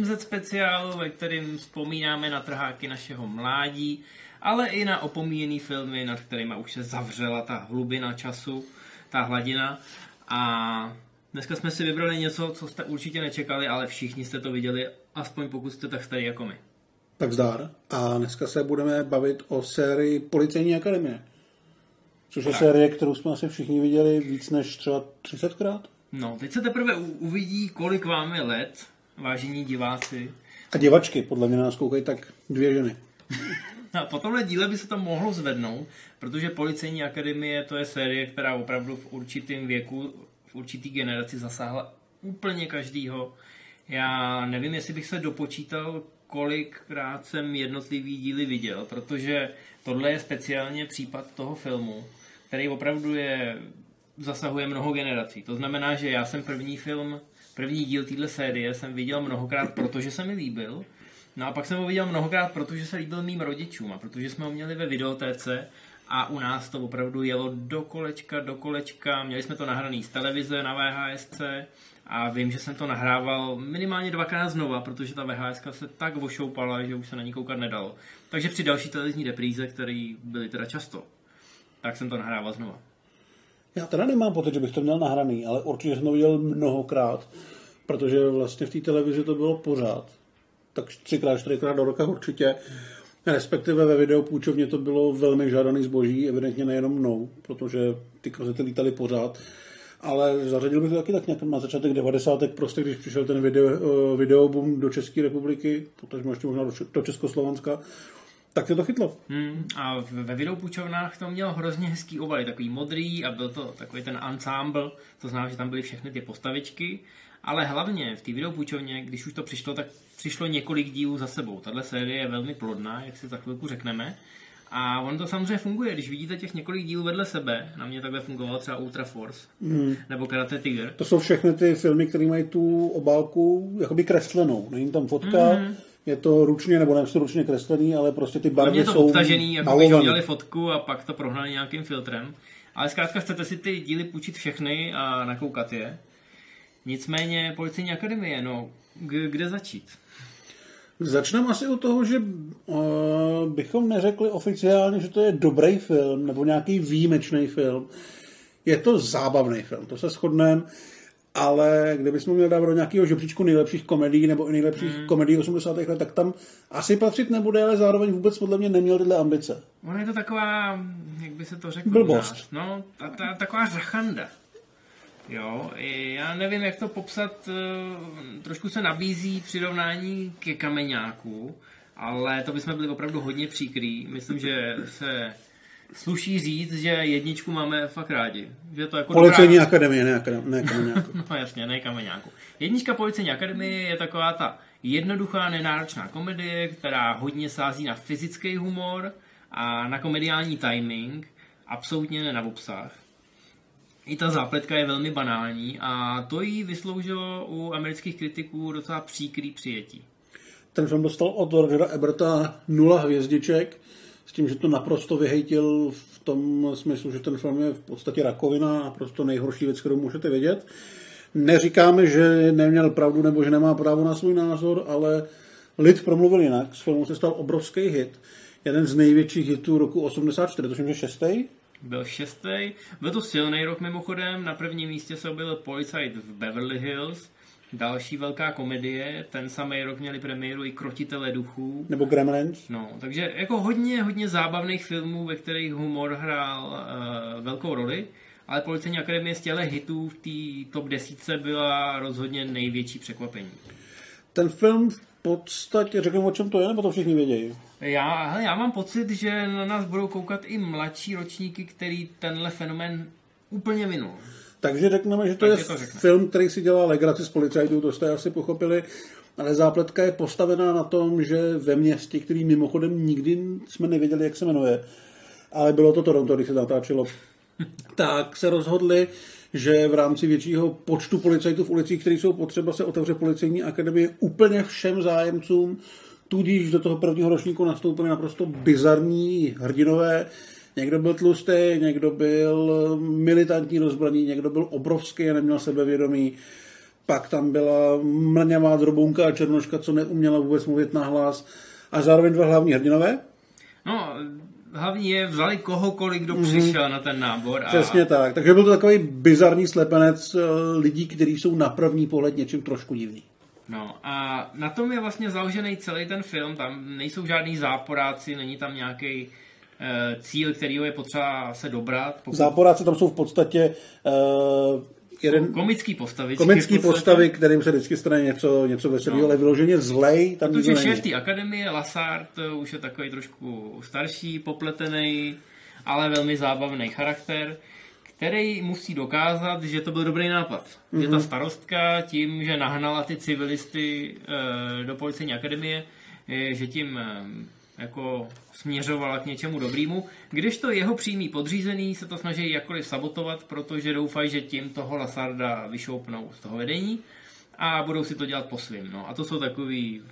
MZ speciálu, ve kterém vzpomínáme na trháky našeho mládí, ale i na opomíjený filmy, nad kterými už se zavřela ta hlubina času, ta hladina. A dneska jsme si vybrali něco, co jste určitě nečekali, ale všichni jste to viděli, aspoň pokud jste tak starý jako my. Tak zdár. A dneska se budeme bavit o sérii Policejní akademie. Což je tak. série, kterou jsme asi všichni viděli víc než třeba 30krát. No, teď se teprve uvidí, kolik vám je let, vážení diváci. A divačky, podle mě nás koukají tak dvě ženy. A po tomhle díle by se to mohlo zvednout, protože Policejní akademie to je série, která opravdu v určitém věku, v určitý generaci zasáhla úplně každýho. Já nevím, jestli bych se dopočítal, kolikrát jsem jednotlivý díly viděl, protože tohle je speciálně případ toho filmu, který opravdu je zasahuje mnoho generací. To znamená, že já jsem první film, první díl téhle série jsem viděl mnohokrát, protože se mi líbil. No a pak jsem ho viděl mnohokrát, protože se líbil mým rodičům a protože jsme ho měli ve videotéce a u nás to opravdu jelo do kolečka, do kolečka. Měli jsme to nahraný z televize na VHSC a vím, že jsem to nahrával minimálně dvakrát znova, protože ta VHS se tak vošoupala, že už se na ní koukat nedalo. Takže při další televizní repríze, které byly teda často, tak jsem to nahrával znova. Já teda nemám pocit, že bych to měl nahraný, ale určitě jsem to viděl mnohokrát, protože vlastně v té televizi to bylo pořád. Tak třikrát, čtyřikrát do roka určitě. Respektive ve videopůjčovně to bylo velmi žádaný zboží, evidentně nejenom mnou, protože ty kazety lítaly pořád. Ale zařadil bych to taky tak nějak na začátek 90. prostě, když přišel ten video, eh, videoboom do České republiky, protože ještě možná do Československa, tak se to chytlo. Hmm, a ve videopůjčovnách to mělo hrozně hezký obaly, takový modrý a byl to takový ten ensemble, to znamená, že tam byly všechny ty postavičky, ale hlavně v té videopůjčovně, když už to přišlo, tak přišlo několik dílů za sebou. Tahle série je velmi plodná, jak si za chvilku řekneme. A on to samozřejmě funguje, když vidíte těch několik dílů vedle sebe, na mě takhle fungoval třeba Ultra Force mm. nebo Karate Tiger. To jsou všechny ty filmy, které mají tu obálku jakoby kreslenou. Není tam fotka, mm je to ručně, nebo nejsou ručně kreslený, ale prostě ty barvy je to jsou obtažený, jako když udělali fotku a pak to prohnali nějakým filtrem. Ale zkrátka chcete si ty díly půjčit všechny a nakoukat je. Nicméně Policejní akademie, no, kde začít? Začneme asi u toho, že uh, bychom neřekli oficiálně, že to je dobrý film nebo nějaký výjimečný film. Je to zábavný film, to se shodneme ale kdybychom měli dávat do nějakého žebříčku nejlepších komedií nebo i nejlepších mm. komedií 80. let, tak tam asi patřit nebude, ale zároveň vůbec podle mě neměl tyhle ambice. Ono je to taková, jak by se to řeklo? Blbost. No, ta, ta, taková řachanda. Jo, já nevím, jak to popsat, eh, trošku se nabízí přirovnání ke kameňáku, ale to bychom byli opravdu hodně příkrý. Myslím, že se sluší říct, že jedničku máme fakt rádi. Že to jako Policejní dobrá... akademie, ne, ne kameňáku. no jasně, ne kameňáku. Jednička Policejní akademie je taková ta jednoduchá, nenáročná komedie, která hodně sází na fyzický humor a na komediální timing, absolutně ne na obsah. I ta zápletka je velmi banální a to jí vysloužilo u amerických kritiků docela příkrý přijetí. Ten film dostal od Rogera Eberta nula hvězdiček, s tím, že to naprosto vyhejtil v tom smyslu, že ten film je v podstatě rakovina a prostě nejhorší věc, kterou můžete vědět. Neříkáme, že neměl pravdu nebo že nemá právo na svůj názor, ale lid promluvil jinak. S filmem se stal obrovský hit. Jeden z největších hitů roku 84, to je šestý. Byl šestý. Byl to silný rok mimochodem. Na prvním místě se objevil Policajt v Beverly Hills. Další velká komedie, ten samý rok měli premiéru i Krotitele duchů. Nebo Gremlins. No, takže jako hodně, hodně zábavných filmů, ve kterých humor hrál uh, velkou roli, ale Policejní akademie z těle hitů v té top desítce byla rozhodně největší překvapení. Ten film v podstatě, řeknu o čem to je, nebo to všichni vědějí? Já, hele, já mám pocit, že na nás budou koukat i mladší ročníky, který tenhle fenomén úplně minul. Takže řekneme, že to je to film, který si dělá legraci z policajtů, to jste asi pochopili, ale zápletka je postavená na tom, že ve městě, který mimochodem nikdy jsme nevěděli, jak se jmenuje, ale bylo to Toronto, když se natáčelo, tak se rozhodli, že v rámci většího počtu policajtů v ulicích, které jsou potřeba, se otevře policejní akademie úplně všem zájemcům, tudíž do toho prvního ročníku nastoupili naprosto bizarní hrdinové, Někdo byl tlustý, někdo byl militantní rozbraný, někdo byl obrovský a neměl sebevědomí. pak tam byla mrňavá drobunka a černoška, co neuměla vůbec mluvit na hlas a zároveň dva hlavní hrdinové. No, hlavní je, vzali kohokoliv, kdo mm-hmm. přišel na ten nábor. A... Přesně tak. Takže byl to takový bizarní slepenec eh, lidí, kteří jsou na první pohled něčím trošku divný. No a na tom je vlastně založený celý ten film, tam nejsou žádný záporáci, není tam nějaký cíl, který je potřeba se dobrat. Pokud... Záporáci tam jsou v podstatě e, jeden... Komický postavy. Komický postavy, kterým se vždycky stane něco, něco veselého, no. ale vyloženě zlej. Tam Protože šéf té akademie, Lassard, už je takový trošku starší, popletený, ale velmi zábavný charakter který musí dokázat, že to byl dobrý nápad. Mm-hmm. Že ta mhm. starostka tím, že nahnala ty civilisty e, do policejní akademie, e, že tím e, jako směřovala k něčemu dobrému, když to jeho přímý podřízený se to snaží jakkoliv sabotovat, protože doufají, že tím toho Lasarda vyšoupnou z toho vedení a budou si to dělat po svým. No. A to jsou takový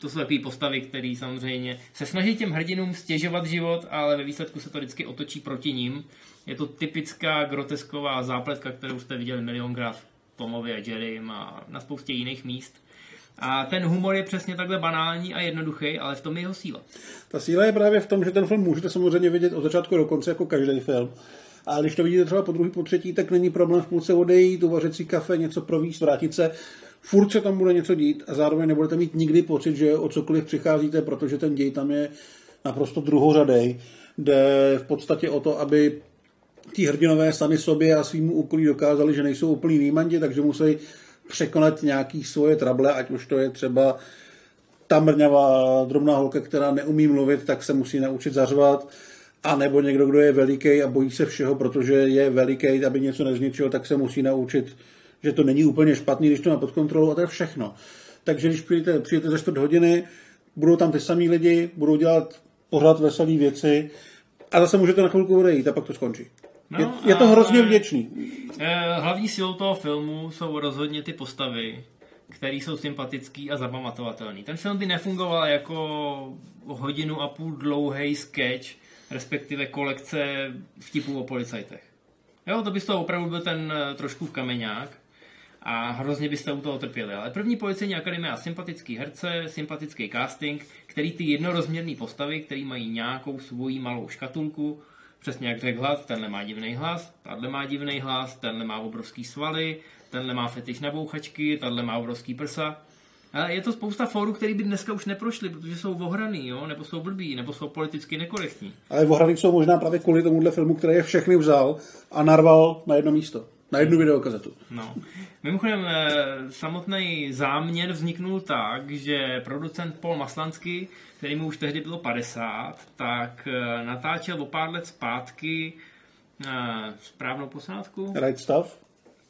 to jsou takové postavy, které samozřejmě se snaží těm hrdinům stěžovat život, ale ve výsledku se to vždycky otočí proti ním je to typická grotesková zápletka, kterou jste viděli milionkrát v Tomovi a Jerrym a na spoustě jiných míst. A ten humor je přesně takhle banální a jednoduchý, ale v tom je jeho síla. Ta síla je právě v tom, že ten film můžete samozřejmě vidět od začátku do konce jako každý film. A když to vidíte třeba po druhý, po třetí, tak není problém v půlce odejít, uvařit si kafe, něco províst, vrátit se. Furt se tam bude něco dít a zároveň nebudete mít nikdy pocit, že o cokoliv přicházíte, protože ten děj tam je naprosto druhořadej. Jde v podstatě o to, aby ti hrdinové sami sobě a svým úkolí dokázali, že nejsou úplný výmandi, takže musí překonat nějaký svoje trable, ať už to je třeba ta mrňavá drobná holka, která neumí mluvit, tak se musí naučit zařvat, a nebo někdo, kdo je veliký a bojí se všeho, protože je veliký, aby něco nezničil, tak se musí naučit, že to není úplně špatný, když to má pod kontrolou a to je všechno. Takže když přijete, přijete za čtvrt hodiny, budou tam ty samý lidi, budou dělat pořád veselé věci a zase můžete na chvilku odejít a pak to skončí. No, je, je to hrozně vděčný. Eh, hlavní silou toho filmu jsou rozhodně ty postavy, které jsou sympatický a zapamatovatelný. Ten film by nefungoval jako hodinu a půl dlouhý sketch, respektive kolekce vtipů o policajtech. Jo, to by z toho opravdu byl ten eh, trošku kameňák a hrozně byste u toho trpěli. Ale první policejní akademie má sympatický herce, sympatický casting, který ty jednorozměrné postavy, který mají nějakou svoji malou škatulku, Přesně jak řekl hlas, tenhle má divný hlas, tenhle má divný hlas, tenhle má obrovský svaly, tenhle má fetiš na bouchačky, tenhle má obrovský prsa. A je to spousta fórů, které by dneska už neprošly, protože jsou ohraný, jo? nebo jsou blbí, nebo jsou politicky nekorektní. Ale ohraný jsou možná právě kvůli tomuhle filmu, který je všechny vzal a narval na jedno místo. Na jednu videokazetu. No. Mimochodem, eh, samotný záměr vzniknul tak, že producent Paul Maslansky který mu už tehdy bylo 50, tak eh, natáčel o pár let zpátky uh, správnou posádku. Right stuff.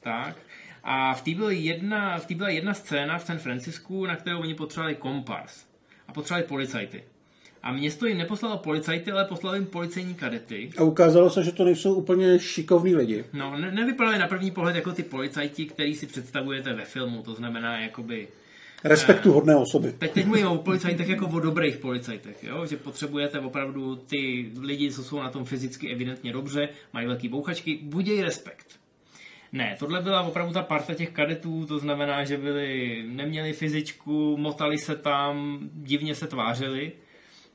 Tak. A v té byla jedna, v té byla jedna scéna v San Francisku, na kterou oni potřebovali kompars. A potřebovali policajty. A město jim neposlalo policajty, ale poslalo jim policejní kadety. A ukázalo se, že to nejsou úplně šikovní lidi. No, ne, nevypadali na první pohled jako ty policajti, který si představujete ve filmu. To znamená, jakoby respektu hodné osoby. Teď, teď mluvím o policajtech jako o dobrých policajtech, jo? že potřebujete opravdu ty lidi, co jsou na tom fyzicky evidentně dobře, mají velký bouchačky, buděj respekt. Ne, tohle byla opravdu ta parta těch kadetů, to znamená, že byli, neměli fyzičku, motali se tam, divně se tvářili.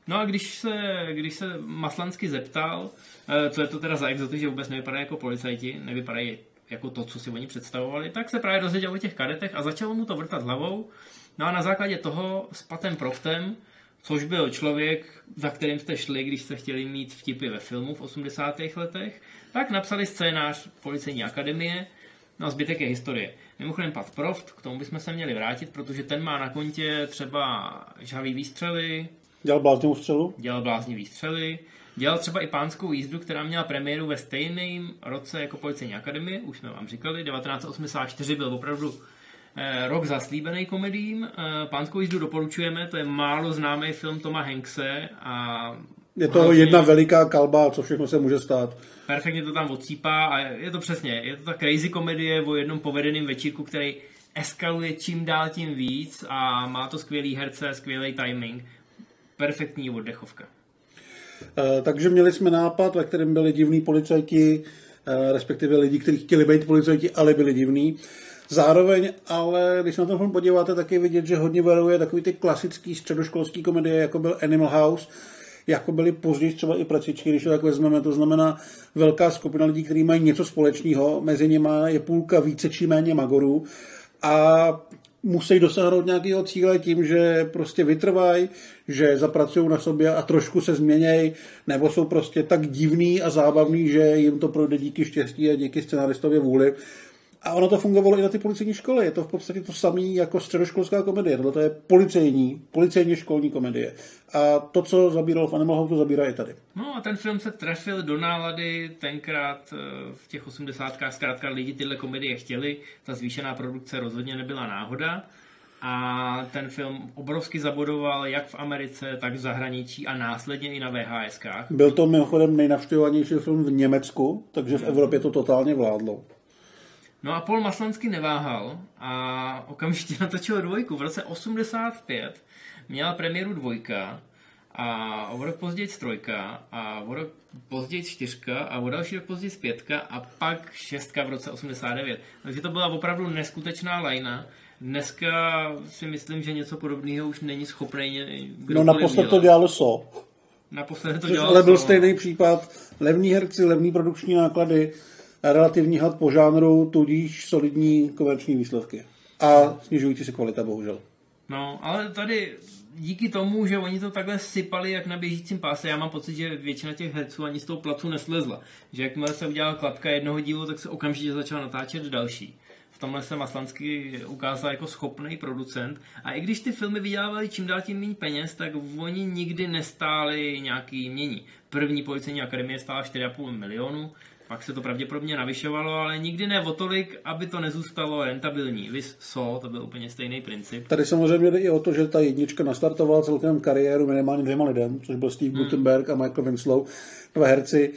No a když se, když se Maslansky zeptal, eh, co je to teda za exoty, že vůbec nevypadají jako policajti, nevypadají jako to, co si oni představovali, tak se právě dozvěděl o těch kadetech a začalo mu to vrtat hlavou No a na základě toho s Patem Proftem, což byl člověk, za kterým jste šli, když jste chtěli mít vtipy ve filmu v 80. letech, tak napsali scénář Policejní akademie, no a zbytek je historie. Mimochodem Pat Proft, k tomu bychom se měli vrátit, protože ten má na kontě třeba žhavý výstřely. Dělal bláznivou střelu? Dělal bláznivý výstřely. Dělal třeba i pánskou jízdu, která měla premiéru ve stejném roce jako Policejní akademie, už jsme vám říkali, 1984 byl opravdu Eh, rok zaslíbený komedím. Eh, Pánskou jízdu doporučujeme, to je málo známý film Toma Hankse a je to hrozně... jedna veliká kalba, co všechno se může stát. Perfektně to tam odsýpá a je to přesně, je to ta crazy komedie o jednom povedeném večírku, který eskaluje čím dál tím víc a má to skvělý herce, skvělý timing. Perfektní oddechovka. E, takže měli jsme nápad, ve kterém byli divní policajti, e, respektive lidi, kteří chtěli být policajti, ale byli divní. Zároveň, ale když na ten film podíváte, tak je vidět, že hodně varuje takový ty klasický středoškolský komedie, jako byl Animal House, jako byly později třeba i pracičky, když to tak vezmeme, to znamená velká skupina lidí, kteří mají něco společného, mezi nimi je půlka více či méně magorů a musí dosáhnout nějakého cíle tím, že prostě vytrvají, že zapracují na sobě a trošku se změnějí, nebo jsou prostě tak divný a zábavný, že jim to projde díky štěstí a díky scenaristově vůli. A ono to fungovalo i na ty policejní školy. Je to v podstatě to samé jako středoškolská komedie. Tohle to je policejní, policejně školní komedie. A to, co zabíral v Animal House, to zabírá i tady. No a ten film se trefil do nálady tenkrát eh, v těch osmdesátkách. Zkrátka lidi tyhle komedie chtěli. Ta zvýšená produkce rozhodně nebyla náhoda. A ten film obrovsky zabodoval jak v Americe, tak v zahraničí a následně i na VHSkách. Byl to mimochodem nejnavštěvovanější film v Německu, takže v Evropě to totálně vládlo. No a Paul Maslansky neváhal a okamžitě natočil dvojku. V roce 85 měla premiéru dvojka a o rok později trojka a o rok později čtyřka a o další rok později pětka a pak šestka v roce 89. Takže to byla opravdu neskutečná lajna. Dneska si myslím, že něco podobného už není schopný No naposled to dělalo So. Naposled to dělalo Ale byl so, stejný případ. Levní herci, levní produkční náklady, relativní had po žánru, tudíž solidní komerční výsledky. A snižující se kvalita, bohužel. No, ale tady díky tomu, že oni to takhle sypali jak na běžícím páse, já mám pocit, že většina těch herců ani z toho placu neslezla. Že jakmile se udělala klapka jednoho dílu, tak se okamžitě začal natáčet další. V tomhle se Maslansky ukázal jako schopný producent. A i když ty filmy vydělávaly čím dál tím méně peněz, tak oni nikdy nestáli nějaký mění. První policejní akademie stála 4,5 milionu, pak se to pravděpodobně navyšovalo, ale nikdy ne o tolik, aby to nezůstalo rentabilní. Vys so, to byl úplně stejný princip. Tady samozřejmě jde i o to, že ta jednička nastartovala celkem kariéru minimálně dvěma lidem, což byl Steve hmm. Gutenberg a Michael Winslow, dva herci.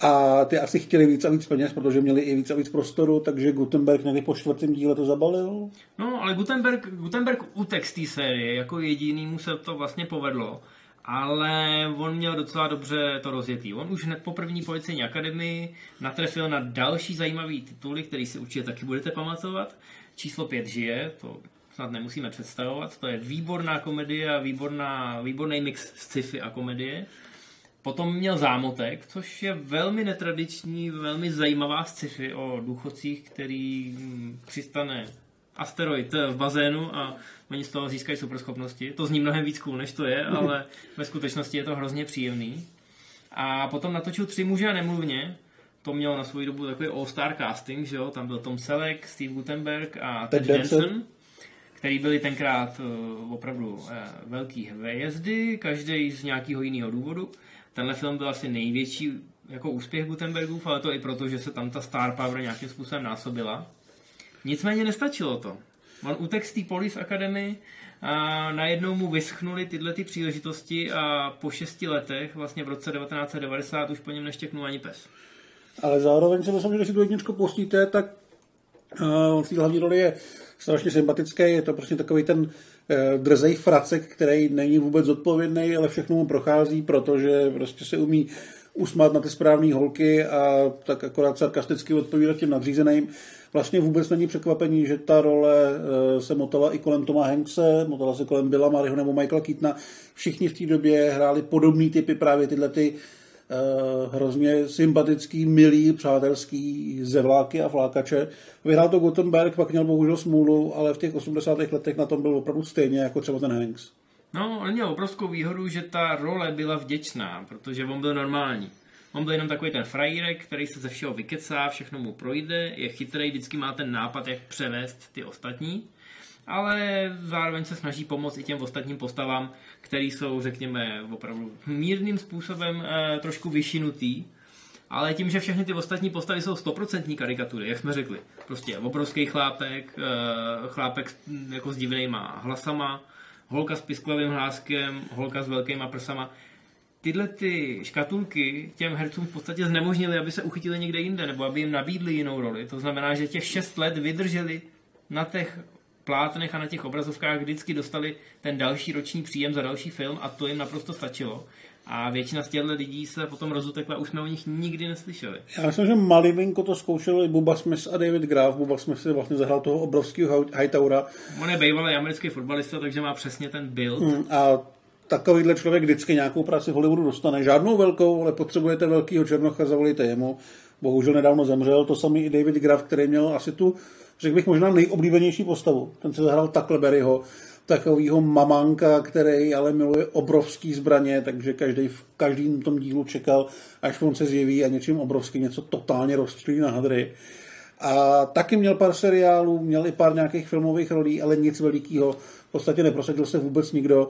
A ty asi chtěli víc a víc peněz, protože měli i víc a víc prostoru, takže Gutenberg někdy po čtvrtém díle to zabalil. No, ale Gutenberg, Gutenberg utek z té série, jako jediný mu se to vlastně povedlo ale on měl docela dobře to rozjetý. On už hned po první policejní akademii natrefil na další zajímavý tituly, který si určitě taky budete pamatovat. Číslo 5 žije, to snad nemusíme představovat, to je výborná komedie a výborná, výborný mix sci-fi a komedie. Potom měl Zámotek, což je velmi netradiční, velmi zajímavá sci-fi o důchodcích, který hm, přistane asteroid v bazénu a oni z toho získají superschopnosti. To zní mnohem víc cool, než to je, ale ve skutečnosti je to hrozně příjemný. A potom natočil Tři muže a nemluvně, to mělo na svou dobu takový all-star casting, že jo? tam byl Tom Selleck, Steve Gutenberg a Ted, Danson, který byli tenkrát uh, opravdu uh, velký hvězdy, každý z nějakého jiného důvodu. Tenhle film byl asi největší jako úspěch Gutenbergův, ale to i proto, že se tam ta star power nějakým způsobem násobila. Nicméně nestačilo to. On utek z té Police Academy a najednou mu vyschnuly tyhle ty příležitosti a po šesti letech, vlastně v roce 1990, už po něm neštěknul ani pes. Ale zároveň se myslím, že když si tu jedničku pustíte, tak uh, v té hlavní roli je strašně sympatický, je to prostě takový ten uh, drzej fracek, který není vůbec zodpovědný, ale všechno mu prochází, protože prostě se umí usmát na ty správné holky a tak akorát sarkasticky odpovídat těm nadřízeným vlastně vůbec není překvapení, že ta role eh, se motala i kolem Toma Hankse, motala se kolem Billa Maryho nebo Michaela Keatona. Všichni v té době hráli podobný typy, právě tyhle ty uh, hrozně sympatický, milý, přátelský zevláky a flákače. Vyhrál to Gutenberg, pak měl bohužel smůlu, ale v těch 80. letech na tom byl opravdu stejně jako třeba ten Hanks. No, on měl obrovskou výhodu, že ta role byla vděčná, protože on byl normální. On byl jenom takový ten frajírek, který se ze všeho vykecá, všechno mu projde, je chytrý, vždycky má ten nápad, jak převést ty ostatní, ale zároveň se snaží pomoct i těm ostatním postavám, který jsou, řekněme, opravdu mírným způsobem eh, trošku vyšinutý, ale tím, že všechny ty ostatní postavy jsou stoprocentní karikatury, jak jsme řekli. Prostě obrovský chlápek, eh, chlápek jako s divnýma hlasama, holka s pisklavým hláskem, holka s velkýma prsama tyhle ty škatulky těm hercům v podstatě znemožnili, aby se uchytili někde jinde, nebo aby jim nabídli jinou roli. To znamená, že těch šest let vydrželi na těch plátnech a na těch obrazovkách vždycky dostali ten další roční příjem za další film a to jim naprosto stačilo. A většina z těchto lidí se potom rozutekla, už jsme o nich nikdy neslyšeli. Já myslím, že malinko to zkoušeli Buba Smith a David Graf. Buba Smith si vlastně zahrál toho obrovského Hightaura. On je bývalý americký fotbalista, takže má přesně ten build. Mm, a takovýhle člověk vždycky nějakou práci v Hollywoodu dostane. Žádnou velkou, ale potřebujete velkýho černocha, zavolíte jemu. Bohužel nedávno zemřel, to samý i David Graf, který měl asi tu, řekl bych, možná nejoblíbenější postavu. Ten se zahrál Tackleberryho, takovýho mamanka, který ale miluje obrovský zbraně, takže každý v každém tom dílu čekal, až on se zjeví a něčím obrovským něco totálně rozstřílí na hadry. A taky měl pár seriálů, měl i pár nějakých filmových rolí, ale nic velikého. V podstatě neprosadil se vůbec nikdo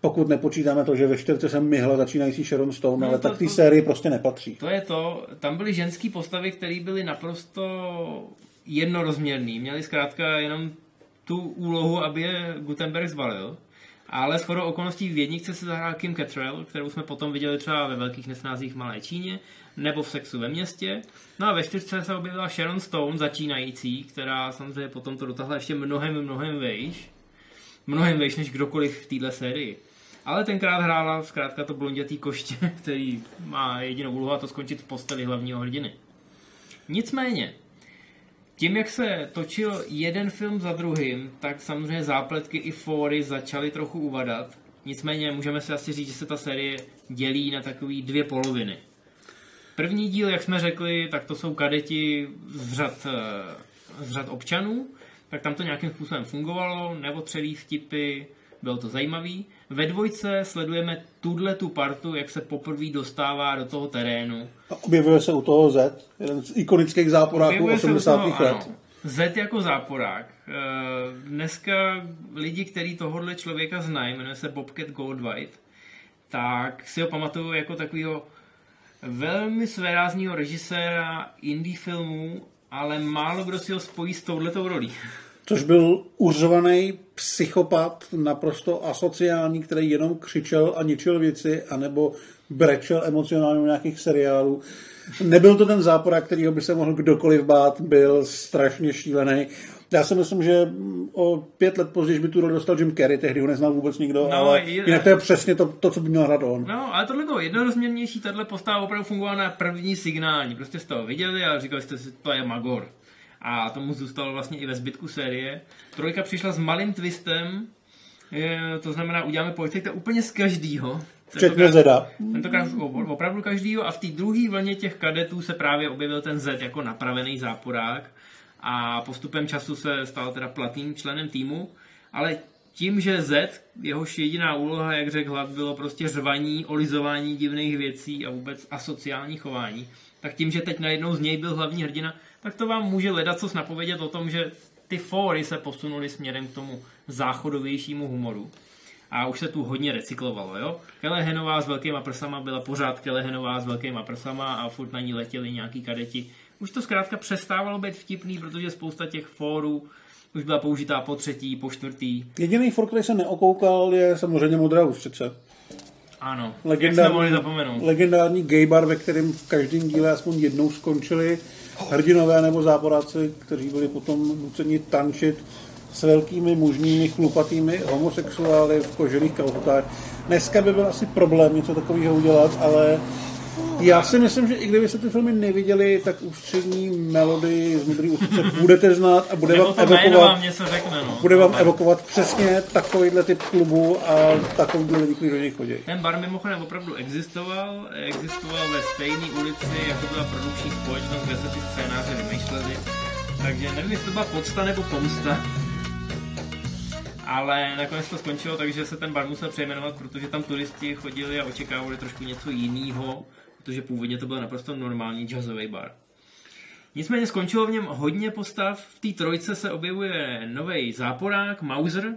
pokud nepočítáme to, že ve čtvrtce jsem myhla začínající Sharon Stone, no ale to, tak té sérii prostě nepatří. To je to, tam byly ženské postavy, které byly naprosto jednorozměrný. Měli zkrátka jenom tu úlohu, aby je Gutenberg zvalil. Ale shodou okolností v jedničce se zahrál Kim Cattrall, kterou jsme potom viděli třeba ve Velkých nesnázích v Malé Číně, nebo v Sexu ve městě. No a ve čtyřce se objevila Sharon Stone, začínající, která samozřejmě potom to dotáhla ještě mnohem, mnohem vejš. Mnohem vejš než kdokoliv v této sérii. Ale tenkrát hrála zkrátka to blondětý koště, který má jedinou úlohu a to skončit v posteli hlavního hrdiny. Nicméně, tím, jak se točil jeden film za druhým, tak samozřejmě zápletky i fóry začaly trochu uvadat. Nicméně můžeme si asi říct, že se ta série dělí na takové dvě poloviny. První díl, jak jsme řekli, tak to jsou kadeti z řad, eh, z řad občanů, tak tam to nějakým způsobem fungovalo, neotřelý vtipy, bylo to zajímavý. Ve dvojce sledujeme tuhle tu partu, jak se poprvé dostává do toho terénu. A objevuje se u toho Z, jeden z ikonických záporáků objevuje 80. Toho, let. Ano. Z jako záporák. Eh, dneska lidi, kteří tohohle člověka znají, jmenuje se Bobcat Goldwhite, tak si ho pamatuju jako takového velmi svérázního režiséra indie filmů, ale málo kdo si ho spojí s touhletou rolí. Což byl uřovaný psychopat, naprosto asociální, který jenom křičel a ničil věci, anebo brečel emocionálně nějakých seriálů. Nebyl to ten záporák, kterýho by se mohl kdokoliv bát, byl strašně šílený. Já si myslím, že o pět let později by tu roli dostal Jim Carrey, tehdy ho neznal vůbec nikdo, no, ale je, jinak to je přesně to, to, co by měl hrát on. No, ale tohle bylo jednorozměrnější, tahle postava opravdu fungovala na první signální. Prostě jste ho viděli a říkali jste si, to je Magor a tomu zůstalo vlastně i ve zbytku série. Trojka přišla s malým twistem, je, to znamená, uděláme policajta úplně z každýho. Včetně Zeda. Tentokrát opravdu každýho a v té druhé vlně těch kadetů se právě objevil ten Z jako napravený záporák a postupem času se stal teda platným členem týmu, ale tím, že Z, jehož jediná úloha, jak řekl Hlad, bylo prostě řvaní, olizování divných věcí a vůbec asociální chování, tak tím, že teď najednou z něj byl hlavní hrdina, tak to vám může ledat co napovědět o tom, že ty fóry se posunuly směrem k tomu záchodovějšímu humoru. A už se tu hodně recyklovalo, jo? Kelehenová s velkýma prsama byla pořád Kelehenová s velkýma prsama a furt na ní letěli nějaký kadeti. Už to zkrátka přestávalo být vtipný, protože spousta těch fórů už byla použitá po třetí, po čtvrtý. Jediný for, který se neokoukal, je samozřejmě Modrá ústřice. Ano, legendární, jak jsme mohli zapomenout. Legendární gay bar, ve kterém v každém díle aspoň jednou skončili hrdinové nebo záporáci, kteří byli potom nuceni tančit s velkými mužními chlupatými homosexuály v kožených kalhotách. Dneska by byl asi problém něco takového udělat, ale já si myslím, že i kdybyste ty filmy neviděli, tak ústřední melodii z Modrý ústředce budete znát a bude vám evokovat, vám něco řekne, no. bude vám evokovat přesně takovýhle typ klubu a takovýhle lidi, kteří do něj chodí. Ten bar mimochodem opravdu existoval, existoval ve stejné ulici, jako byla produkční společnost, kde se ty scénáře vymýšleli. Takže nevím, jestli to byla podsta nebo pomsta. Ale nakonec to skončilo tak, že se ten bar musel přejmenovat, protože tam turisti chodili a očekávali trošku něco jiného protože původně to byl naprosto normální jazzový bar. Nicméně skončilo v něm hodně postav. V té trojce se objevuje nový záporák, Mauser,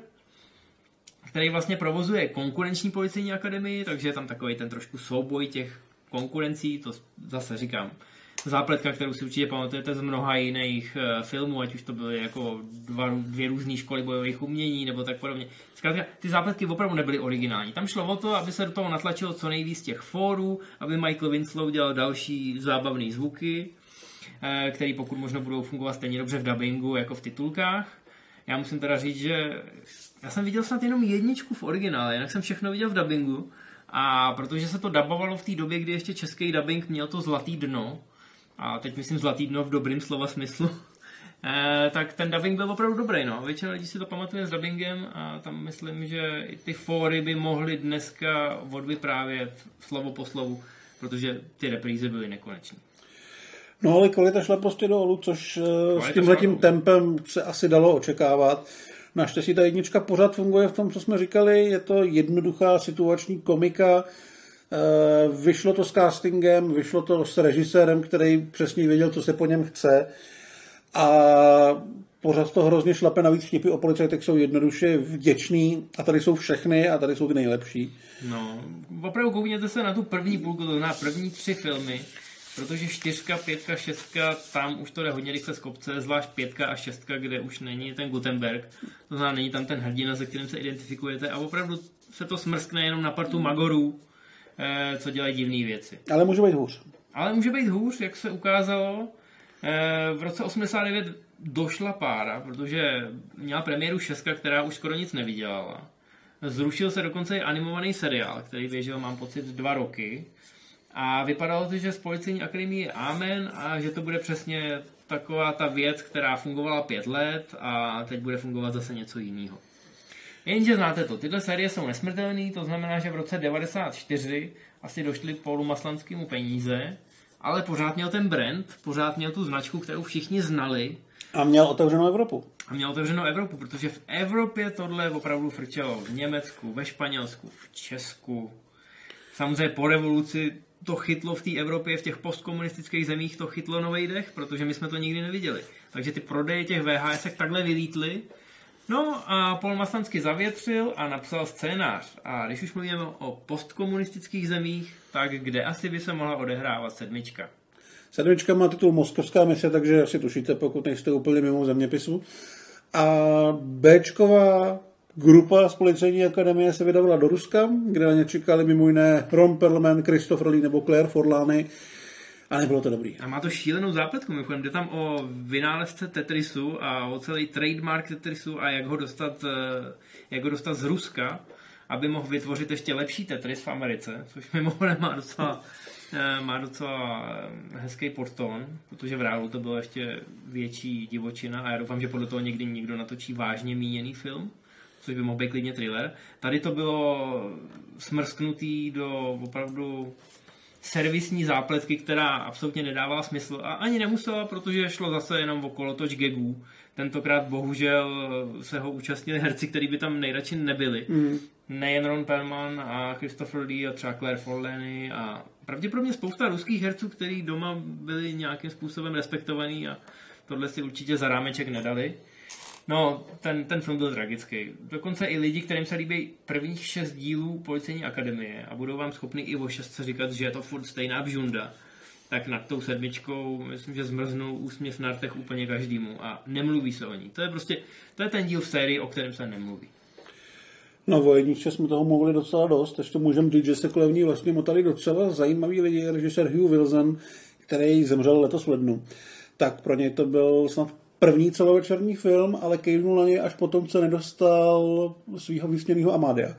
který vlastně provozuje konkurenční policejní akademii, takže je tam takový ten trošku souboj těch konkurencí, to zase říkám, zápletka, kterou si určitě pamatujete z mnoha jiných uh, filmů, ať už to byly jako dva, dvě různé školy bojových umění nebo tak podobně. Zkrátka, ty zápletky opravdu nebyly originální. Tam šlo o to, aby se do toho natlačilo co nejvíc těch fórů, aby Michael Winslow dělal další zábavné zvuky, uh, které pokud možno budou fungovat stejně dobře v dubbingu jako v titulkách. Já musím teda říct, že já jsem viděl snad jenom jedničku v originále, jinak jsem všechno viděl v dubbingu. A protože se to dubovalo v té době, kdy ještě český dubbing měl to zlatý dno, a teď myslím zlatý dno v dobrým slova smyslu, eh, tak ten dubbing byl opravdu dobrý. No. Většina lidí si to pamatuje s dubbingem a tam myslím, že i ty fóry by mohly dneska odvyprávět slovo po slovu, protože ty reprízy byly nekonečné. No ale kvalita šla prostě dolů, což eh, kvalita s tímhletím tempem se asi dalo očekávat. Naštěstí ta jednička pořád funguje v tom, co jsme říkali. Je to jednoduchá situační komika. Eh, vyšlo to s castingem, vyšlo to s režisérem, který přesně věděl, co se po něm chce. A pořád to hrozně šlape, navíc vtipy o policajtech jsou jednoduše vděčný a tady jsou všechny a tady jsou ty nejlepší. No, opravdu koukněte se na tu první půlku, to první tři filmy protože čtyřka, pětka, šestka, tam už to jde hodně rychle z kopce, zvlášť pětka a šestka, kde už není ten Gutenberg, to znamená, není tam ten hrdina, se kterým se identifikujete a opravdu se to smrskne jenom na partu magorů, co dělají divné věci. Ale může být hůř. Ale může být hůř, jak se ukázalo. Eh, v roce 89 došla pára, protože měla premiéru šestka, která už skoro nic nevydělala. Zrušil se dokonce i animovaný seriál, který běžel, mám pocit, dva roky. A vypadalo to, že z policejní akademie je amen a že to bude přesně taková ta věc, která fungovala pět let a teď bude fungovat zase něco jiného. Jenže znáte to, tyhle série jsou nesmrtelné, to znamená, že v roce 94 asi došli Paulu Maslanskému peníze, ale pořád měl ten brand, pořád měl tu značku, kterou všichni znali. A měl otevřenou Evropu. A měl otevřenou Evropu, protože v Evropě tohle opravdu frčelo. V Německu, ve Španělsku, v Česku. Samozřejmě po revoluci to chytlo v té Evropě, v těch postkomunistických zemích to chytlo nový dech, protože my jsme to nikdy neviděli. Takže ty prodeje těch VHS takhle vylítly. No a Paul Maslansky zavětřil a napsal scénář. A když už mluvíme o postkomunistických zemích, tak kde asi by se mohla odehrávat sedmička? Sedmička má titul Moskovská mise, takže asi tušíte, pokud nejste úplně mimo zeměpisu. A Bčková Grupa z policejní akademie se vydavala do Ruska, kde na ně čekali mimo jiné Ron Perlman, Christopher Lee nebo Claire Forlani. A nebylo to dobrý. A má to šílenou zápletku, mimochodem. Jde tam o vynálezce Tetrisu a o celý trademark Tetrisu a jak ho dostat, eh, jak ho dostat z Ruska, aby mohl vytvořit ještě lepší Tetris v Americe, což mimochodem má docela, eh, má docela eh, hezký portón, protože v reálu to bylo ještě větší divočina a já doufám, že podle toho někdy někdo natočí vážně míněný film což by mohl být klidně thriller. Tady to bylo smrsknutý do opravdu servisní zápletky, která absolutně nedávala smysl a ani nemusela, protože šlo zase jenom okolo toč gagů. Tentokrát bohužel se ho účastnili herci, kteří by tam nejradši nebyli. Mm. Nejen Ron Perlman a Christopher Lee a třeba Claire Forlany a pravděpodobně spousta ruských herců, kteří doma byli nějakým způsobem respektovaní a tohle si určitě za rámeček nedali. No, ten, ten film byl tragický. Dokonce i lidi, kterým se líbí prvních šest dílů Policejní akademie a budou vám schopni i o šestce říkat, že je to furt stejná bžunda, tak nad tou sedmičkou myslím, že zmrznou úsměv na rtech úplně každému a nemluví se o ní. To je prostě, to je ten díl v sérii, o kterém se nemluví. No, o jedničce jsme toho mluvili docela dost, ještě můžeme říct, že se kolem ní vlastně motali docela zajímavý lidi, režisér Hugh Wilson, který zemřel letos v lednu. Tak pro něj to byl snad první celovečerní film, ale kejvnul na něj až potom, co nedostal svého vysněného Amadea.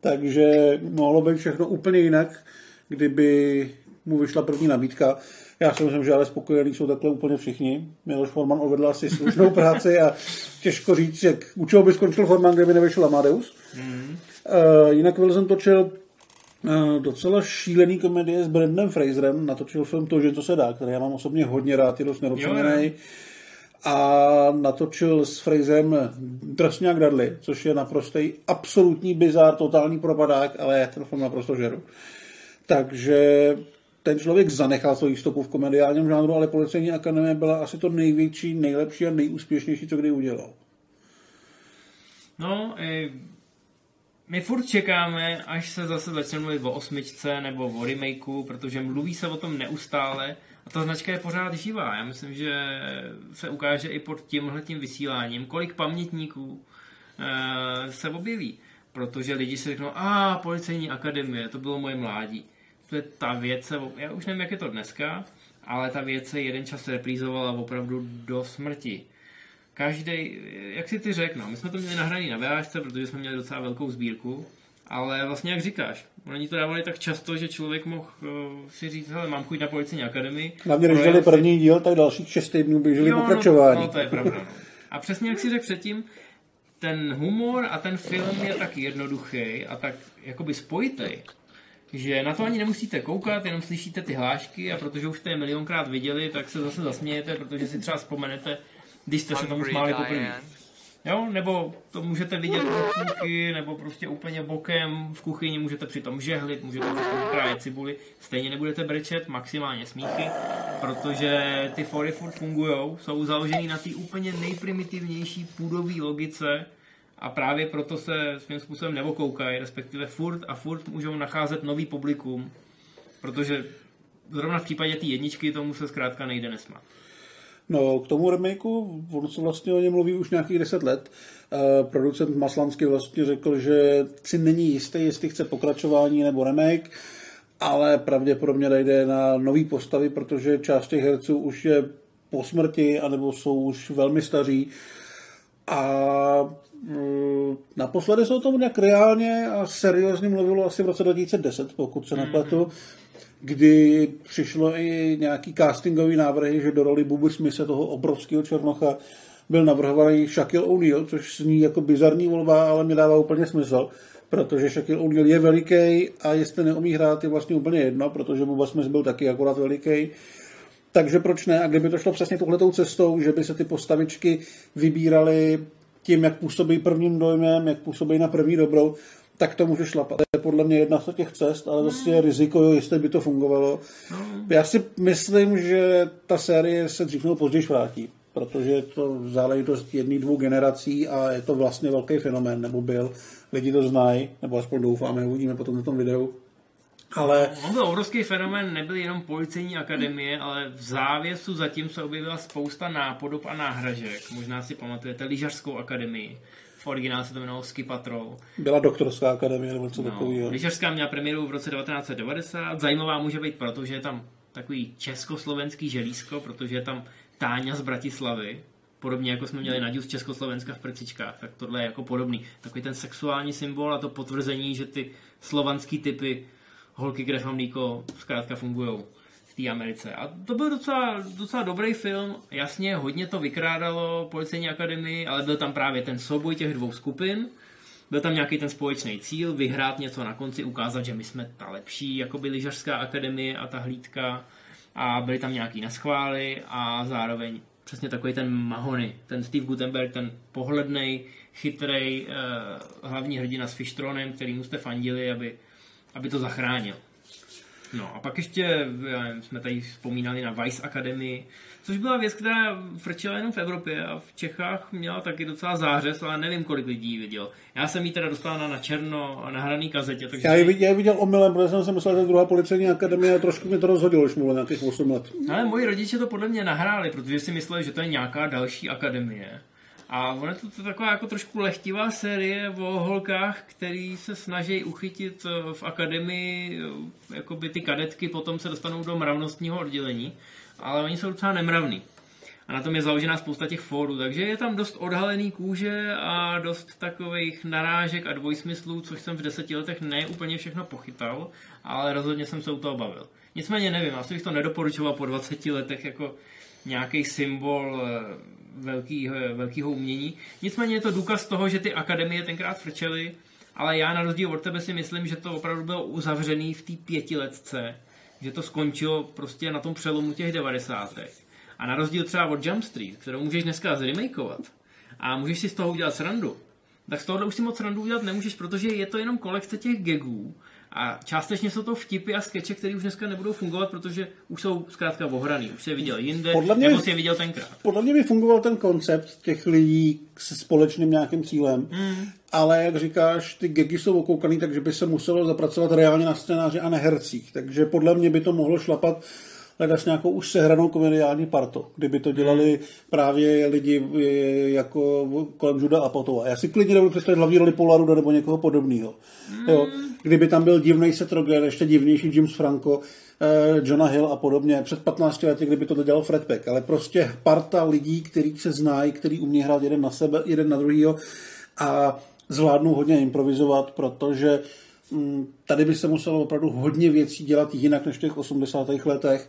Takže mohlo být všechno úplně jinak, kdyby mu vyšla první nabídka. Já si myslím, že ale spokojení jsou takhle úplně všichni. Miloš Forman odvedl asi slušnou práci a těžko říct, jak, u čeho by skončil Forman, kdyby nevyšel Amadeus. Mm. Uh, jinak Wilson točil uh, docela šílený komedie s Brandem Fraserem. Natočil film To, že to se dá, který já mám osobně hodně rád, je dost nedoceněný a natočil s Fraserem Drsňák Dudley, což je naprostý absolutní bizár, totální propadák, ale já ten film naprosto žeru. Takže ten člověk zanechal svou stopu v komediálním žánru, ale Policejní akademie byla asi to největší, nejlepší a nejúspěšnější, co kdy udělal. No, e, my furt čekáme, až se zase začne mluvit o osmičce nebo o remakeu, protože mluví se o tom neustále a ta značka je pořád živá. Já myslím, že se ukáže i pod tímhletím vysíláním, kolik pamětníků e, se objeví. Protože lidi si řeknou, a policejní akademie, to bylo moje mládí. To je ta věc, já už nevím, jak je to dneska, ale ta věc se jeden čas reprízovala opravdu do smrti. každý, jak si ty řekl, no, my jsme to měli nahraný na VHS, protože jsme měli docela velkou sbírku, ale vlastně jak říkáš, oni to dávali tak často, že člověk mohl uh, si říct, hele, mám chuť na policejní akademii. Hlavně, když dali první díl, tak dalších šest týdnů běželi jo, pokračování. No, no, to je pravda. No. A přesně jak si řekl předtím, ten humor a ten film je tak jednoduchý a tak jakoby spojitý, že na to ani nemusíte koukat, jenom slyšíte ty hlášky a protože už jste je milionkrát viděli, tak se zase zasmějete, protože si třeba vzpomenete, když jste se tomu smáli poprvé. Jo, nebo to můžete vidět od půlky, nebo prostě úplně bokem v kuchyni, můžete přitom žehlit, můžete přitom krájet cibuli, stejně nebudete brečet, maximálně smíchy, protože ty fory furt fungují, jsou založený na té úplně nejprimitivnější půdové logice a právě proto se svým způsobem nevokoukají, respektive furt a furt můžou nacházet nový publikum, protože zrovna v případě té jedničky tomu se zkrátka nejde nesmat. No, k tomu remakeu, on se vlastně o něm mluví už nějakých deset let. Uh, producent Maslansky vlastně řekl, že si není jistý, jestli chce pokračování nebo remake, ale pravděpodobně jde na nový postavy, protože část těch herců už je po smrti, anebo jsou už velmi staří. A uh, naposledy se o tom nějak reálně a seriózně mluvilo asi v roce 2010, pokud se mm-hmm. nepletu kdy přišlo i nějaký castingový návrhy, že do roli Bubu Smise, toho obrovského černocha, byl navrhovaný Shaquille O'Neal, což zní jako bizarní volba, ale mi dává úplně smysl, protože Shaquille O'Neal je veliký a jestli neumí hrát, je vlastně úplně jedno, protože Buba Smith byl taky akorát veliký. Takže proč ne? A kdyby to šlo přesně touhletou cestou, že by se ty postavičky vybíraly tím, jak působí prvním dojmem, jak působí na první dobrou, tak to může šlapat. Podle mě jedna z těch cest, ale zase je riziko, jestli by to fungovalo. Já si myslím, že ta série se dřív nebo později vrátí, protože je to záležitost jedných dvou generací a je to vlastně velký fenomén, nebo byl. Lidi to znají, nebo aspoň doufáme, uvidíme potom na tom videu. Ale... On byl obrovský fenomén, nebyl jenom policejní akademie, ale v závěsu zatím se objevila spousta nápodob a náhražek. Možná si pamatujete lyžařskou akademii v originále se to jmenovalo Ski Patrol. Byla doktorská akademie nebo co no, takového. Lyžařská měla premiéru v roce 1990. Zajímavá může být, protože je tam takový československý želízko, protože je tam Táňa z Bratislavy, podobně jako jsme měli Naďu z Československa v prcičkách, tak tohle je jako podobný. Takový ten sexuální symbol a to potvrzení, že ty slovanský typy holky, mlíko, zkrátka fungují té Americe. A to byl docela, docela dobrý film, jasně, hodně to vykrádalo policejní akademii, ale byl tam právě ten souboj těch dvou skupin, byl tam nějaký ten společný cíl, vyhrát něco na konci, ukázat, že my jsme ta lepší, jako by lyžařská akademie a ta hlídka a byly tam nějaký naschvály a zároveň přesně takový ten Mahony, ten Steve Gutenberg, ten pohlednej, chytrý eh, hlavní hrdina s Fishtronem, který mu jste fandili, aby, aby to zachránil. No a pak ještě nevím, jsme tady vzpomínali na Vice Academy, což byla věc, která frčela jenom v Evropě a v Čechách měla taky docela zářez, ale nevím, kolik lidí ji viděl. Já jsem ji teda dostal na, na černo a na hraný kazetě. Takže... Já ji viděl, viděl omylem, protože jsem si myslel, že druhá policejní akademie a trošku mi to rozhodilo, už mluvil nějakých 8 let. Ale moji rodiče to podle mě nahráli, protože si mysleli, že to je nějaká další akademie. A ono je to, to taková jako trošku lehtivá série o holkách, který se snaží uchytit eh, v akademii, eh, jako by ty kadetky potom se dostanou do mravnostního oddělení, ale oni jsou docela nemravní. A na tom je založená spousta těch fórů, takže je tam dost odhalený kůže a dost takových narážek a dvojsmyslů, což jsem v deseti letech ne úplně všechno pochytal, ale rozhodně jsem se u toho bavil. Nicméně nevím, asi bych to nedoporučoval po 20 letech jako nějaký symbol eh, velký, velkýho umění. Nicméně je to důkaz toho, že ty akademie tenkrát frčely, ale já na rozdíl od tebe si myslím, že to opravdu bylo uzavřený v té pětiletce, že to skončilo prostě na tom přelomu těch devadesátek. A na rozdíl třeba od Jump Street, kterou můžeš dneska zremakeovat a můžeš si z toho udělat srandu, tak z tohohle už si moc srandu udělat nemůžeš, protože je to jenom kolekce těch gagů a částečně jsou to vtipy a skeče, které už dneska nebudou fungovat, protože už jsou zkrátka ohraný. Už se je viděl jinde, podle mě, nebo si je viděl tenkrát. Podle mě by fungoval ten koncept těch lidí se společným nějakým cílem. Mm. Ale jak říkáš, ty gegy jsou okoukaný, takže by se muselo zapracovat reálně na scénáři a na hercích. Takže podle mě by to mohlo šlapat hledat nějakou už sehranou komediální partu, kdyby to dělali právě lidi jako kolem Juda a Potova. Já si klidně nebudu představit hlavní roli Polaruda nebo někoho podobného. Mm. Jo, kdyby tam byl divný Seth Rogen, ještě divnější James Franco, eh, Johna Hill a podobně, před 15 lety, kdyby to dělal Fred Peck, ale prostě parta lidí, kteří se znají, který umí hrát jeden na sebe, jeden na druhýho a zvládnou hodně improvizovat, protože mm, tady by se muselo opravdu hodně věcí dělat jinak než v těch 80. letech.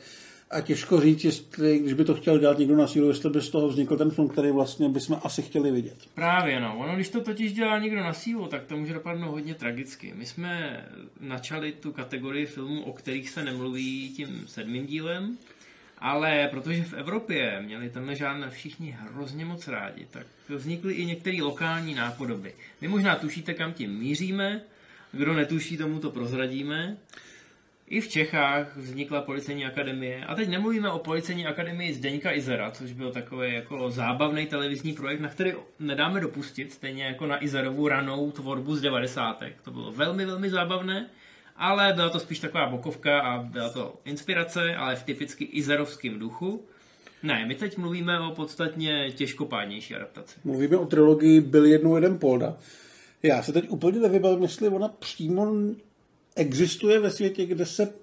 A těžko říct, jestli, když by to chtěl dělat někdo na sílu, jestli by z toho vznikl ten film, který vlastně bychom asi chtěli vidět. Právě no. Ono, když to totiž dělá někdo na sílu, tak to může dopadnout hodně tragicky. My jsme načali tu kategorii filmů, o kterých se nemluví tím sedmým dílem, ale protože v Evropě měli tenhle žádné všichni hrozně moc rádi, tak vznikly i některé lokální nápodoby. Vy možná tušíte, kam tím míříme, kdo netuší, tomu to prozradíme. I v Čechách vznikla policejní akademie. A teď nemluvíme o policejní akademii Zdeňka Izera, což byl takový jako zábavný televizní projekt, na který nedáme dopustit, stejně jako na Izerovu ranou tvorbu z 90. To bylo velmi, velmi zábavné ale byla to spíš taková bokovka a byla to inspirace, ale v typicky izerovském duchu. Ne, my teď mluvíme o podstatně těžkopádnější adaptaci. Mluvíme o trilogii Byl jednou jeden Polda. Já se teď úplně nevybavím, jestli ona přímo existuje ve světě, kde se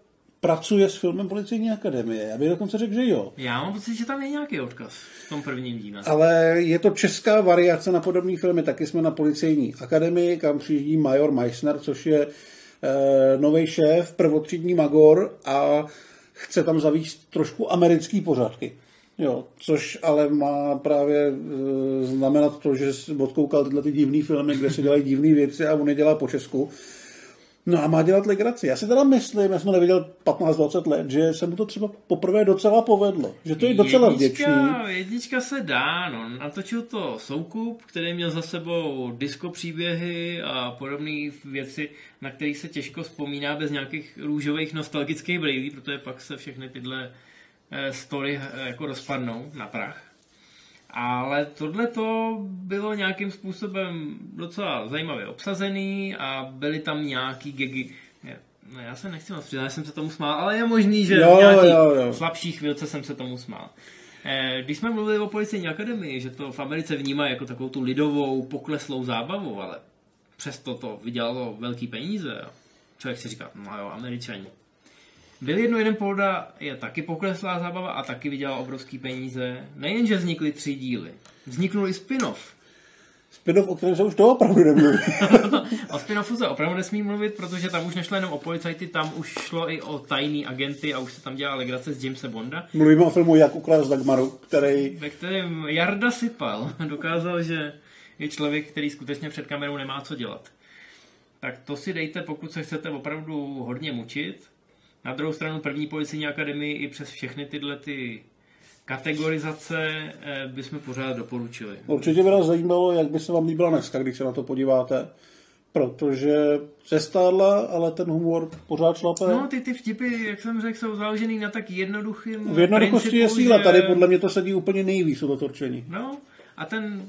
pracuje s filmem Policejní akademie. Já bych dokonce řekl, že jo. Já mám pocit, že tam je nějaký odkaz v tom prvním díle. Ale je to česká variace na podobné filmy. Taky jsme na Policejní akademii, kam přijíždí major Meissner, což je Eh, nový šéf, prvotřídní magor a chce tam zavíst trošku americký pořádky. Jo, což ale má právě e, znamenat to, že odkoukal tyhle ty divné filmy, kde se dělají divné věci a on je dělá po Česku. No a má dělat legraci. Já si teda myslím, já jsem neviděl 15-20 let, že se mu to třeba poprvé docela povedlo. Že to je docela jednička, vděčný. Jednička se dá, no. Natočil to Soukup, který měl za sebou disco příběhy a podobné věci, na kterých se těžko vzpomíná bez nějakých růžových nostalgických brýlí, protože pak se všechny tyhle eh, story eh, jako rozpadnou na prach. Ale tohle to bylo nějakým způsobem docela zajímavě obsazený a byly tam nějaký gegy. No já se nechci moc přiznat, jsem se tomu smál, ale je možný, že jo, v nějaký jo, jo. slabší chvilce jsem se tomu smál. Eh, když jsme mluvili o policejní akademii, že to v Americe vnímají jako takovou tu lidovou, pokleslou zábavu, ale přesto to vydělalo velký peníze. Člověk si říká, no jo, američani. Byl jedno jeden polda je taky pokleslá zábava a taky vydělal obrovský peníze. Nejenže vznikly tři díly, vzniknul i spin-off. Spin-off, o kterém se už to opravdu nemluví. o spin-offu se opravdu nesmí mluvit, protože tam už nešlo jenom o policajty, tam už šlo i o tajný agenty a už se tam dělala legrace z Jamesa Bonda. Mluvíme o filmu Jak ukrást Dagmaru, který... Ve kterém Jarda Sypal dokázal, že je člověk, který skutečně před kamerou nemá co dělat. Tak to si dejte, pokud se chcete opravdu hodně mučit. Na druhou stranu první policejní akademii i přes všechny tyhle ty kategorizace eh, bychom pořád doporučili. Určitě by nás zajímalo, jak by se vám líbila dneska, když se na to podíváte. Protože se stárla, ale ten humor pořád šlape. No, ty, ty vtipy, jak jsem řekl, jsou založený na tak jednoduchým V jednoduchosti je síla, že... tady podle mě to sedí úplně nejvíc o to torčení. No, a ten,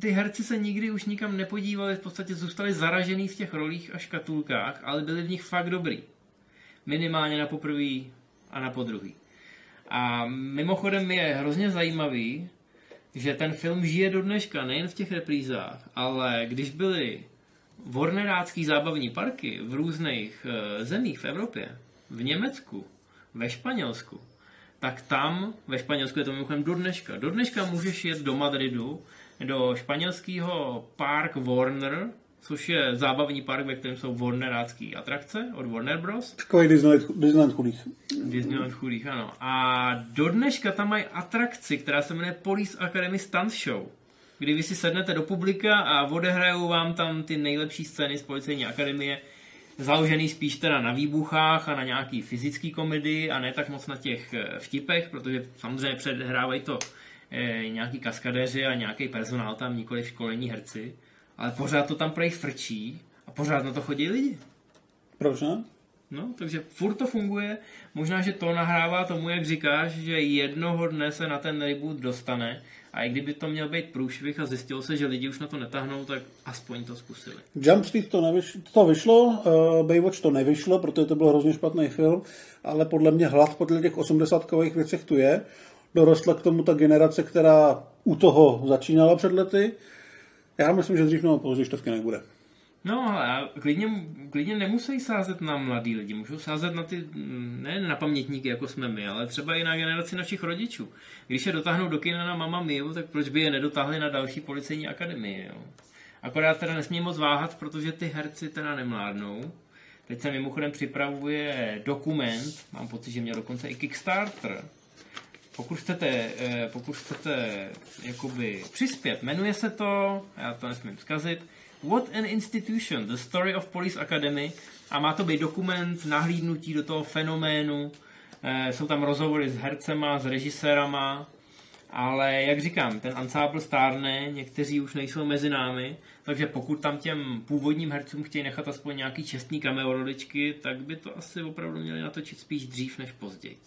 ty herci se nikdy už nikam nepodívali, v podstatě zůstali zaražený v těch rolích a škatulkách, ale byli v nich fakt dobrý minimálně na poprvý a na podruhý. A mimochodem je hrozně zajímavý, že ten film žije do dneška, nejen v těch reprízách, ale když byly Warnerácký zábavní parky v různých e, zemích v Evropě, v Německu, ve Španělsku, tak tam, ve Španělsku je to mimochodem do dneška. Do dneška můžeš jet do Madridu, do španělského Park Warner, což je zábavní park, ve kterém jsou Warnerácké atrakce od Warner Bros. Takový Disneyland, Disneyland chudých. Disneyland chudých, ano. A do dneška tam mají atrakci, která se jmenuje Police Academy Stunt Show, kdy vy si sednete do publika a odehrajou vám tam ty nejlepší scény z Policejní akademie, založený spíš teda na výbuchách a na nějaký fyzický komedii a ne tak moc na těch eh, vtipech, protože samozřejmě předhrávají to e, nějaký kaskadéři a nějaký personál tam, nikoli školení herci ale pořád to tam prej frčí a pořád na to chodí lidi. Proč ne? No, takže furt to funguje. Možná, že to nahrává tomu, jak říkáš, že jednoho dne se na ten reboot dostane A i kdyby to měl být průšvih a zjistilo se, že lidi už na to netahnou, tak aspoň to zkusili. Jump Street to, nevyš- to vyšlo, uh, Baywatch to nevyšlo, protože to byl hrozně špatný film, ale podle mě hlad podle těch 80 věcech tu je. Dorostla k tomu ta generace, která u toho začínala před lety. Já myslím, že dřív nebo později to nebude. No, ale klidně, klidně nemusí sázet na mladý lidi, můžou sázet na ty, ne na pamětníky, jako jsme my, ale třeba i na generaci našich rodičů. Když je dotáhnou do kina na Mama Miu, tak proč by je nedotáhli na další policejní akademii, jo? Akorát teda nesmí moc váhat, protože ty herci teda nemládnou. Teď se mimochodem připravuje dokument, mám pocit, že měl dokonce i Kickstarter. Pokud chcete, eh, pokud chcete jakoby přispět, jmenuje se to, já to nesmím zkazit, What an Institution, The Story of Police Academy a má to být dokument nahlídnutí do toho fenoménu. E, jsou tam rozhovory s hercema, s režisérama, ale jak říkám, ten ansábl stárne, někteří už nejsou mezi námi, takže pokud tam těm původním hercům chtějí nechat aspoň nějaký čestný cameo roličky, tak by to asi opravdu měli natočit spíš dřív než později.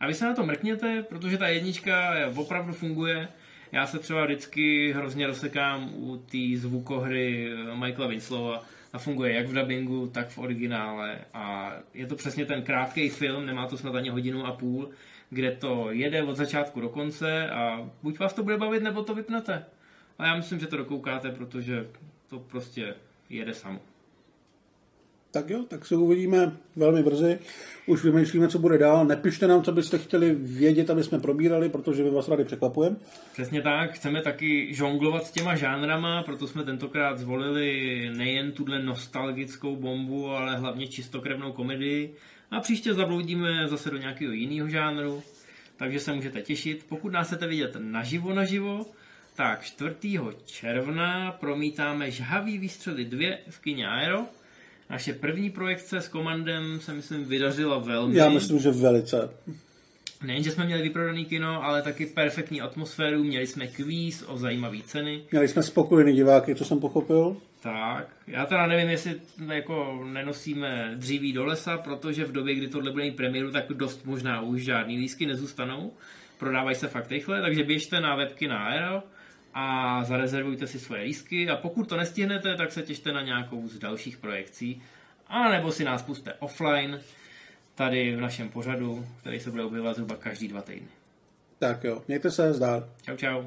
A vy se na to mrkněte, protože ta jednička opravdu funguje já se třeba vždycky hrozně rozsekám u té zvukohry eh, Michaela Winslova a funguje jak v dubbingu, tak v originále a je to přesně ten krátký film, nemá to snad ani hodinu a půl, kde to jede od začátku do konce a buď vás to bude bavit, nebo to vypnete. A já myslím, že to dokoukáte, protože to prostě jede samo. Tak jo, tak se uvidíme velmi brzy. Už vymýšlíme, co bude dál. Nepište nám, co byste chtěli vědět, aby jsme probírali, protože my vás rádi překvapujeme. Přesně tak, chceme taky žonglovat s těma žánrama, proto jsme tentokrát zvolili nejen tuhle nostalgickou bombu, ale hlavně čistokrevnou komedii. A příště zabloudíme zase do nějakého jiného žánru, takže se můžete těšit. Pokud nás chcete vidět naživo naživo, tak 4. června promítáme Žhavý výstřely 2 v kině Aero naše první projekce s komandem se, myslím, vydařila velmi. Já myslím, že velice. Nejen, že jsme měli vyprodaný kino, ale taky perfektní atmosféru, měli jsme kvíz o zajímavé ceny. Měli jsme spokojený diváky, co jsem pochopil. Tak, já teda nevím, jestli jako nenosíme dříví do lesa, protože v době, kdy tohle bude mít premiéru, tak dost možná už žádný lísky nezůstanou. Prodávají se fakt rychle, takže běžte na webky na Aero a zarezervujte si svoje lístky a pokud to nestihnete, tak se těšte na nějakou z dalších projekcí a nebo si nás puste offline tady v našem pořadu, který se bude objevovat zhruba každý dva týdny. Tak jo, mějte se, zdár. Čau, čau.